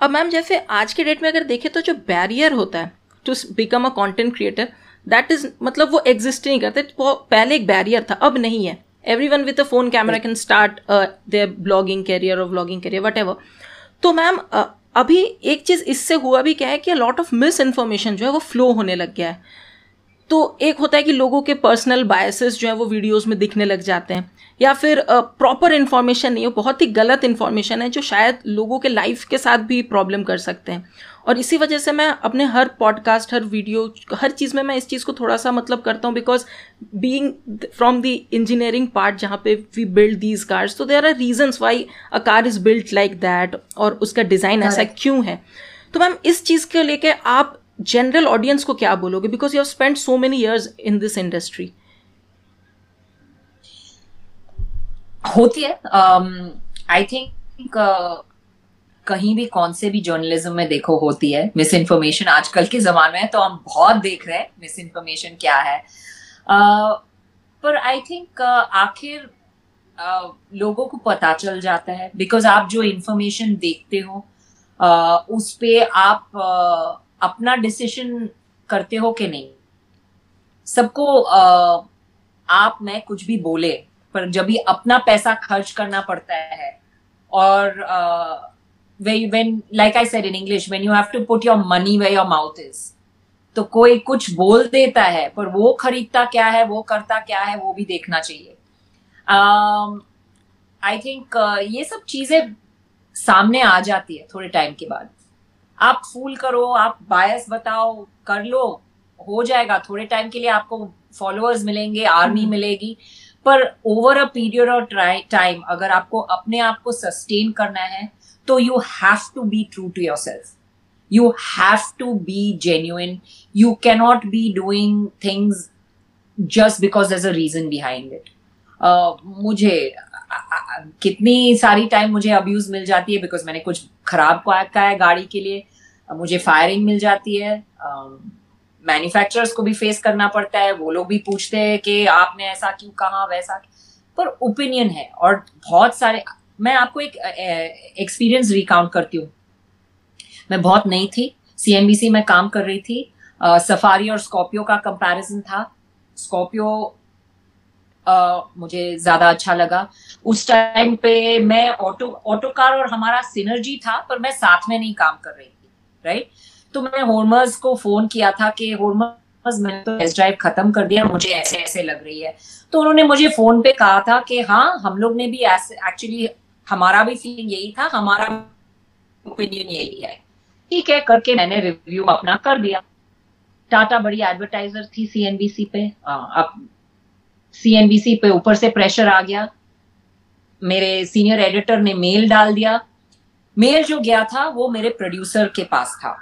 अब मैम जैसे आज के डेट में अगर देखें तो जो बैरियर होता है to become a content creator that is मतलब वो एग्जिस्ट नहीं करते पहले एक बैरियर था अब नहीं है। Everyone a phone camera can start their blogging career और ब्लॉगिंग कैरियर वट एवर तो मैम uh, अभी एक चीज़ इससे हुआ भी क्या है कि लॉट ऑफ़ मिस इन्फॉर्मेशन जो है वो फ्लो होने लग गया है। तो एक होता है कि लोगों के पर्सनल बायसेस जो है वो वीडियोस में दिखने लग जाते हैं। या फिर प्रॉपर uh, इन्फॉर्मेशन नहीं हो बहुत ही गलत इन्फॉर्मेशन है जो शायद लोगों के लाइफ के साथ भी प्रॉब्लम कर सकते हैं। और इसी वजह से मैं अपने हर पॉडकास्ट हर वीडियो हर चीज़ में मैं इस चीज़ को थोड़ा सा मतलब करता हूँ because being from the engineering part जहाँ पे वी बिल्ड दीज कार्स तो there are reasons why a car is build like that और उसका डिज़ाइन ऐसा क्यों है। तो मैम इस चीज़ के लेके आप जनरल ऑडियंस को क्या बोलोगे? Because you have spend so many years in this industry होती है। आई um, थिंक uh, कहीं भी कौन से भी जर्नलिज्म में देखो होती है मिस इन्फॉर्मेशन आजकल के जमाने में तो हम बहुत देख रहे हैं मिस इन्फॉर्मेशन क्या है। पर आई थिंक आखिर लोगों को पता चल जाता है बिकॉज़ आप जो इन्फॉर्मेशन देखते हो uh, उस पे आप uh, अपना डिसीशन करते हो कि नहीं? सबको uh, आप में कुछ भी बोले पर जब भी अपना पैसा खर्च करना पड़ता है और uh, when when like I said in English, when you have to put your money where your mouth is. तो कोई कुछ बोल देता है पर वो खरीदता क्या है वो करता क्या है वो भी देखना चाहिए आई um, थिंक uh, ये सब चीज़ें सामने आ जाती है थोड़े टाइम के बाद आप फूल करो आप बायस बताओ कर लो हो जाएगा थोड़े टाइम के लिए आपको फॉलोअर्स मिलेंगे आर्मी हम्म। मिलेगी पर over a period of time अगर आपको अपने आप को सस्टेन करना है So you have to be true to yourself. You have to be genuine. You cannot be doing things just because there's a reason behind it. Uh, मुझे कितनी सारी टाइम मुझे अब्यूज मिल जाती है बिकॉज़ मैंने कुछ खराब का है गाड़ी के लिए मुझे फायरिंग मिल जाती है मैन्युफैक्चरर्स um, को भी फेस करना पड़ता है वो लोग भी पूछते हैं कि आपने ऐसा क्यों कहा वैसा पर ओपिनियन है और बहुत सारे मैं आपको एक एक्सपीरियंस रिकाउंट करती हूँ। मैं बहुत नई थी। सीएनबीसी में काम कर रही थी। सफारी और स्कॉर्पियो का कंपैरिजन था। स्कॉर्पियो मुझे ज़्यादा अच्छा लगा। उस टाइम पे मैं ऑटो ऑटो कार और हमारा सिनर्जी था, पर मैं साथ में नहीं काम कर रही थी राइट तो मैंने होर्मर्स को फ़ोन किया था कि होर्मर्स मैंने तो टेस्ट ड्राइव खत्म कर दिया, मुझे ऐसे ऐसे लग रही है। तो उन्होंने मुझे फ़ोन पे कहा था कि हाँ हम लोग ने भी एक्चुअली हमारा भी फीलिंग यही था, हमारा ओपिनियन यही है। ठीक है, करके मैंने रिव्यू अपना कर दिया। टाटा बड़ी एडवर्टाइजर थी सीएनबीसी पे। अब सीएनबीसी पे ऊपर से प्रेशर आ गया। मेरे सीनियर एडिटर ने मेल डाल दिया। मेल जो गया था, वो मेरे प्रोड्यूसर के पास था।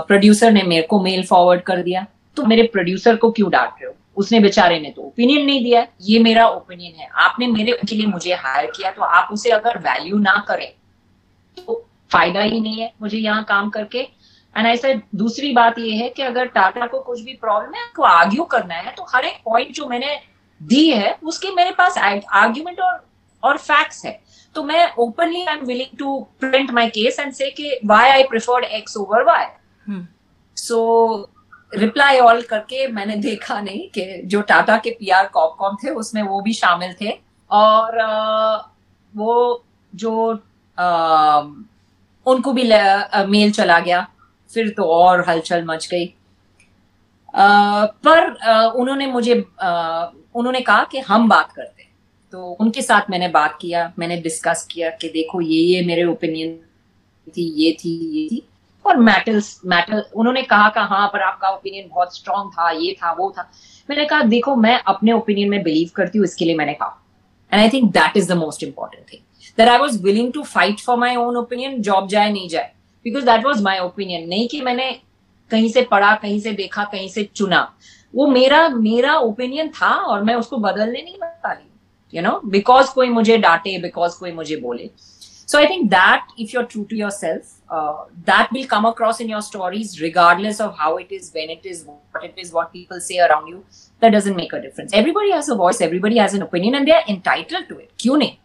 प्रोड्यूसर ने मेरे को मेल फॉरवर्ड कर दिया। तो मेरे प्रोड्यूसर को क्यों डांट रहे हो? उसने बेचारे ने तो ओपिनियन नहीं दिया ये मेरा ओपिनियन है। आपने मेरे के लिए मुझे हायर किया तो आप उसे अगर वैल्यू ना करें तो फ़ायदा ही नहीं है मुझे यहाँ काम करके। एंड ऐसा दूसरी बात ये है कि अगर टाटा को कुछ भी प्रॉब्लम है आपको आर्ग्यू करना है तो हर एक पॉइंट जो मैंने दी है उसके मेरे पास आर्ग्यूमेंट और और फैक्ट्स है। तो मैं openly I am willing to print my case and say why I preferred X over Y so reply all करके मैंने देखा नहीं कि जो टाटा के पीआर कॉपकॉम थे, उसमें वो भी शामिल थे। और वो जो उनको भी मेल चला गया। फिर तो और हलचल मच गई। पर उन्होंने मुझे उन्होंने कहा कि हम बात करते हैं। तो उनके साथ मैंने बात किया, मैंने डिस्कस किया कि देखो, ये ये मेरे ओपिनियन थी, ये थी ये थी। और मैटल्स मैटल उन्होंने कहा का हाँ पर आपका ओपिनियन बहुत स्ट्रांग था ये था वो था। मैंने कहा देखो मैं अपने ओपिनियन में बिलीव करती हूँ इसके लिए मैंने कहा। And I think that is the most important thing that I was willing to fight for my own opinion job जाए नहीं जाए। Because that was my opinion नहीं कि मैंने कहीं से पढ़ा कहीं से देखा कहीं से चुना। वो मेरा मेरा ओपिनियन था और मैं उसको बदलने नहीं वाली यू नो बिकॉज़ कोई मुझे डांटे बिकॉज़ कोई मुझे बोले। So I think that if you're true to yourself, uh, that will come across in your stories, regardless of how it is, when it is, what it is, what people say around you. That doesn't make a difference. Everybody has a voice, everybody has an opinion, and they are entitled to it. क्यों नहीं?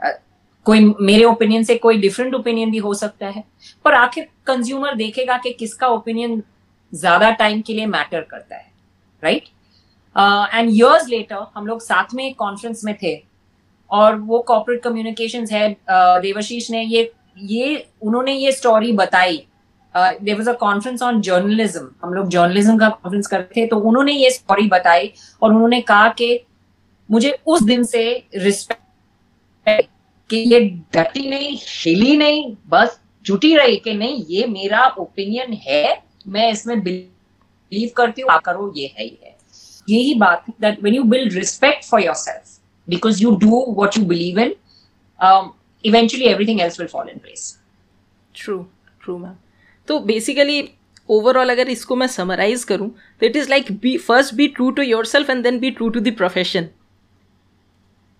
Uh, कोई मेरे opinion से कोई different opinion भी हो सकता है पर आखिर कंज्यूमर देखेगा कि किसका ओपिनियन ज़्यादा टाइम के लिए मैटर करता है राइट एंड इयर्स लेटर हम लोग साथ में एक कॉन्फ्रेंस में थे और वो कॉर्पोरेट कम्युनिकेशन है uh, देवाशीष ने ये ये उन्होंने ये स्टोरी बताई। There was a conference on journalism हम लोग जर्नलिज्म का कॉन्फ्रेंस करते थे तो उन्होंने ये स्टोरी बताई और उन्होंने कहा कि मुझे उस दिन से रिस्पेक्ट कि ये डटी नहीं हिली नहीं बस जुटी रही कि नहीं ये मेरा ओपिनियन है मैं इसमें बिलीव करती हूँ करो ये है ये यही बात that when you build respect for yourself because you do what you believe in, eventually everything else will fall in place. True, true, ma'am. तो बेसिकली ओवरऑल अगर इसको मैं समराइज करूँ तो it is like be first be true to yourself and then be true to the profession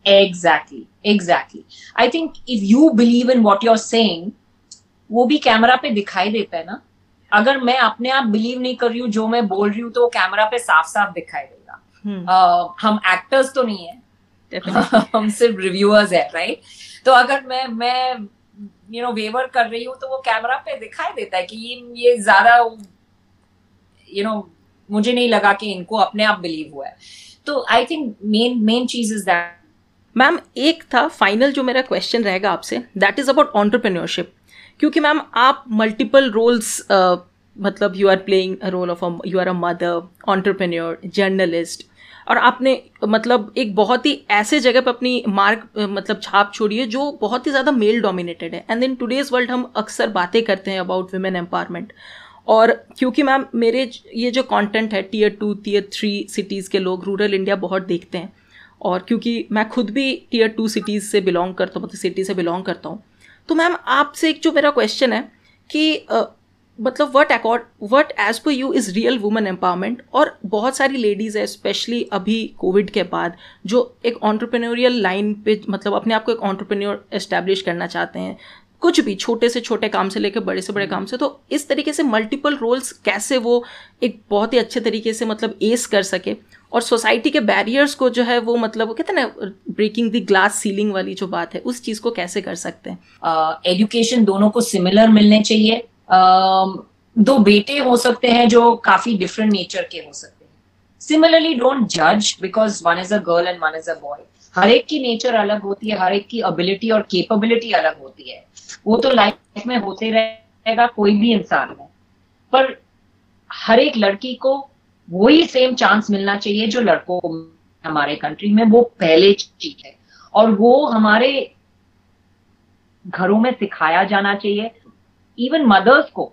exactly exactly I think if you believe in what you're saying वो भी camera पे दिखाई देता है ना? अगर मैं अपने आप बिलीव नहीं कर रही हूँ जो मैं बोल रही हूँ तो वो कैमरा पे साफ़ साफ़ दिखाई देगा। hmm. uh, हम एक्टर्स तो नहीं है। *laughs* हम सिर्फ़ रिव्यूअर्स है राइट तो अगर मैं मैं यू नो वेवर कर रही हूँ तो वो कैमरा पे दिखाई देता है कि ये ये ज़्यादा यू नो मुझे नहीं लगा कि इनको अपने आप बिलीव हुआ है। तो आई थिंक मेन मेन चीज़ इज़ दैट मैम एक था फाइनल जो मेरा क्वेश्चन रहेगा आपसे दैट इज़ अबाउट ऑन्टरप्रेन्योरशिप क्योंकि मैम आप मल्टीपल रोल्स uh, मतलब you are playing role of you are a mother entrepreneur journalist और आपने मतलब एक बहुत ही ऐसे जगह पर अपनी मार्क मतलब छाप छोड़ी है, जो बहुत ही ज़्यादा मेल डोमिनेटेड है। एंड इन टूडेज़ वर्ल्ड हम अक्सर बातें करते हैं अबाउट वुमेन एम्पावरमेंट और क्योंकि मैम मेरे ये जो कंटेंट है tier two tier three cities के लोग रूरल इंडिया बहुत देखते हैं। और क्योंकि मैं खुद भी टीयर टू सिटीज़ से बिलोंग करता हूँ मतलब सिटी से बिलोंग करता हूँ। तो मैम आपसे एक जो मेरा क्वेश्चन है कि मतलब what accord what as per you is real women empowerment और बहुत सारी लेडीज़ है स्पेशली अभी कोविड के बाद जो एक ऑन्टरप्रेन्योरियल लाइन पे मतलब अपने आप को एक ऑन्टरप्रेन्योर एस्टेब्लिश करना चाहते हैं। कुछ भी छोटे से छोटे काम से लेकर बड़े से बड़े काम से तो इस तरीके से मल्टीपल रोल्स कैसे वो एक बहुत ही अच्छे तरीके से मतलब एस कर सके। और सोसाइटी के बैरियर्स को जो है वो मतलब वो कहते हैं ना ब्रेकिंग द ग्लास सीलिंग वाली जो बात है उस चीज़ को कैसे कर सकते हैं? एजुकेशन uh, दोनों को सिमिलर मिलने चाहिए। दो बेटे हो सकते हैं जो काफ़ी डिफरेंट नेचर के हो सकते हैं। सिमिलरली डोंट जज because one is a girl and one is a boy हर एक की नेचर अलग होती है, हर एक की एबिलिटी और केपेबिलिटी अलग होती है। वो तो लाइफ में होते रहेगा, कोई भी इंसान में पर हर एक लड़की को वही सेम चांस मिलना चाहिए जो लड़कों को हमारे कंट्री में, वो पहले चीज़ है। और वो हमारे घरों में सिखाया जाना चाहिए इवन मदर्स को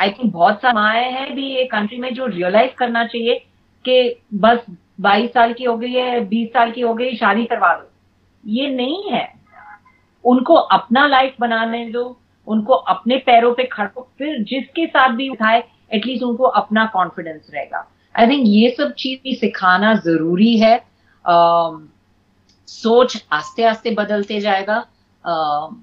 आई थिंक बहुत सारी माए हैं भी ये कंट्री में जो रियलाइज़ करना चाहिए कि बस 22 साल की हो गई है 20 साल की हो गई शादी करवा दो। ये नहीं है। उनको अपना लाइफ बनाने दो उनको अपने पैरों पे खड़ो फिर जिसके साथ भी उठाए एटलीस्ट उनको अपना कॉन्फिडेंस रहेगा। आई थिंक ये सब चीज़ भी सिखाना ज़रूरी है। uh, सोच आस्ते आस्ते बदलते जाएगा। uh,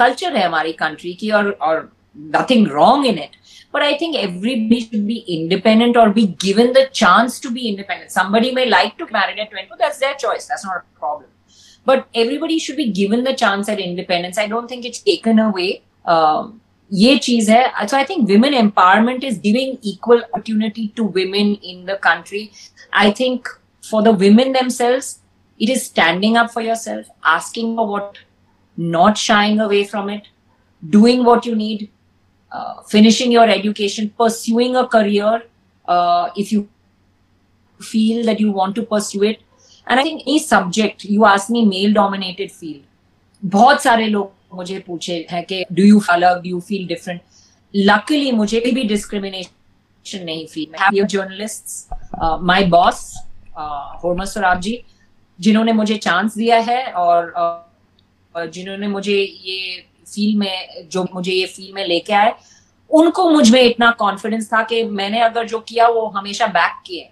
कल्चर है हमारी कंट्री की और और nothing wrong in it but i think everybody should be independent or be given the chance to be independent somebody may like to marry at 22 that's their choice that's not a problem but everybody should be given the chance at independence i don't think it's taken away um, ये चीज है so i think women empowerment is giving equal opportunity to women in the country i think for the women themselves it is standing up for yourself asking for what not shying away from it, doing what you need, uh, finishing your education, pursuing a career uh, if you feel that you want to pursue it. And I think any subject, you ask me male dominated field, बहुत सारे लोग मुझे पूछे हैं कि do you अलग do you feel different luckily मुझे भी डिस्क्रिमिनेशन नहीं feel have journalist my boss होर्मस स्वराब जी जिन्होंने मुझे चांस दिया है और uh, जिन्होंने मुझे ये फ़ील्ड में जो मुझे ये फ़ील्ड में लेके आए उनको मुझमें इतना कॉन्फिडेंस था कि मैंने अगर जो किया वो हमेशा बैक किए।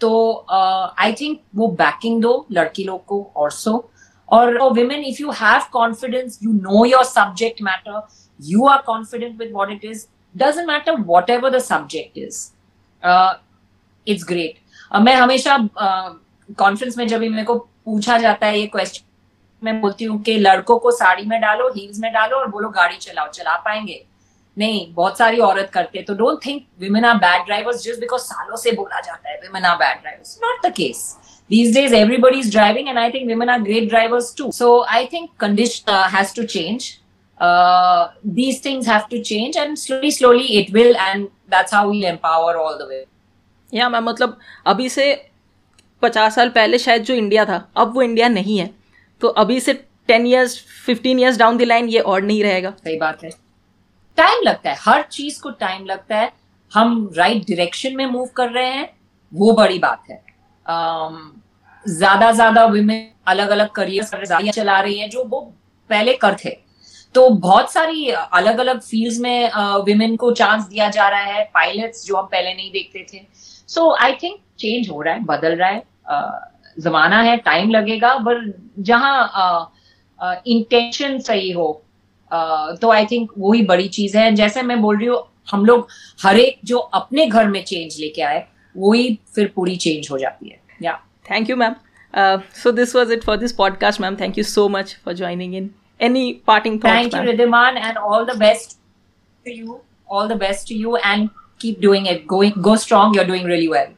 तो आई uh, थिंक वो बैकिंग दो लड़की लोग को और सो और women if you have confidence you know your subject matter you are confident with what it is doesn't matter whatever the subject is it's great मैं हमेशा कॉन्फ्रेंस uh, में जब मेरे को पूछा जाता है ये क्वेश्चन मैं बोलती हूँ कि लड़कों को साड़ी में डालो हील्स में डालो और बोलो गाड़ी चलाओ चला पाएँगे नहीं बहुत सारी औरत करते तो don't think women are bad drivers just because सालों से बोला जाता है women are bad drivers not the case these days everybody is driving and i think women are great drivers too so i think condition uh, has to change uh, these things have to change and slowly slowly it will and that's how we'll empower all the way yeah, मैं मतलब अभी से पचास साल पहले शायद जो India था अब वो इंडिया नहीं है तो अभी से ten years fifteen years down the line ये और नहीं रहेगा। सही बात है। टाइम लगता है। हर चीज़ को टाइम लगता है। हम राइट right डायरेक्शन में मूव कर रहे हैं। वो बड़ी बात है। Um, ज़्यादा ज़्यादा वुमेन अलग अलग करियर चला रही हैं जो वो पहले कर थे। तो बहुत सारी अलग अलग फील्ड्स में वुमेन uh, को चांस दिया जा रहा है। पायलट्स जो हम पहले नहीं देखते थे। सो आई थिंक चेंज हो रहा है बदल रहा है। Uh, जमाना है टाइम लगेगा बट जहाँ इंटेंशन सही हो uh, तो आई थिंक वही बड़ी चीज़ है। जैसे मैं बोल रही हूँ हम लोग हर एक जो अपने घर में चेंज लेके आए वही फिर पूरी चेंज हो जाती है। या thank you ma'am so this was it for this podcast ma'am thank you so much for joining in any parting thank you Ridiman and all the best to you all the best to you and keep doing it going go strong you are doing really well